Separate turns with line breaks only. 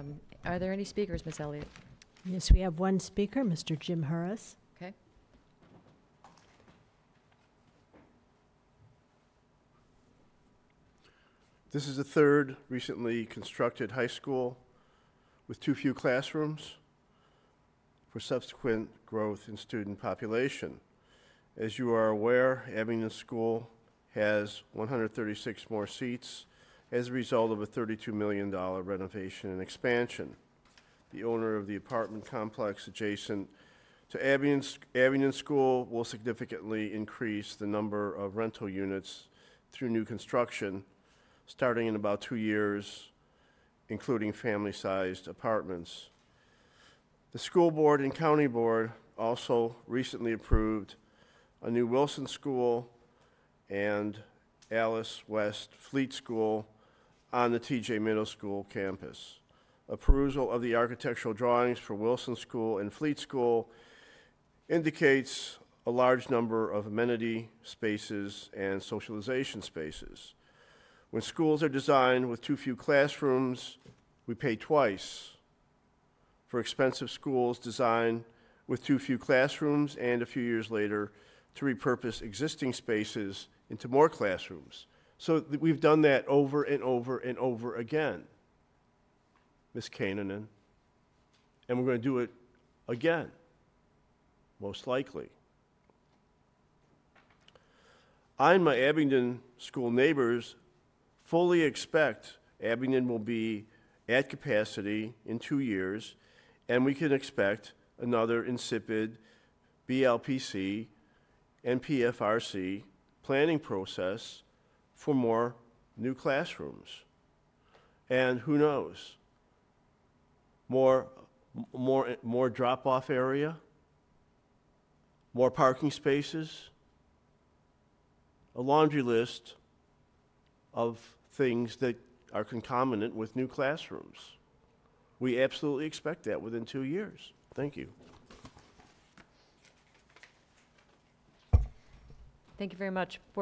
Um, Are there any speakers, Ms. Elliott?
Yes, we have one speaker, Mr. Jim Harris.
Okay.
This is the third recently constructed high school with too few classrooms for subsequent growth in student population. As you are aware, Abingdon School has 136 more seats as a result of a $32 million renovation and expansion. The owner of the apartment complex adjacent to Abingdon, School will significantly increase the number of rental units through new construction starting in about two years, including family-sized apartments. The school board and county board also recently approved a new Wilson School and Alice West Fleet School on the TJ Middle School campus. Approval of the architectural drawings for Wilson School and Fleet School indicates a large number of amenity spaces and socialization spaces. When schools are designed with too few classrooms, we pay twice for expensive schools designed with too few classrooms and a few years later to repurpose existing spaces into more classrooms. So we've done that over and over and over again, Ms. Kanninen. And we're going to do it again, most likely. I and my Abingdon school neighbors fully expect Abingdon will be at capacity in two years, and we can expect another insipid BLPC and PFRC planning process for more new classrooms. And who knows? More, more, more drop-off area? More parking spaces? A laundry list of things that are concomitant with new classrooms. We absolutely expect that within two years. Thank you.
Thank you very much.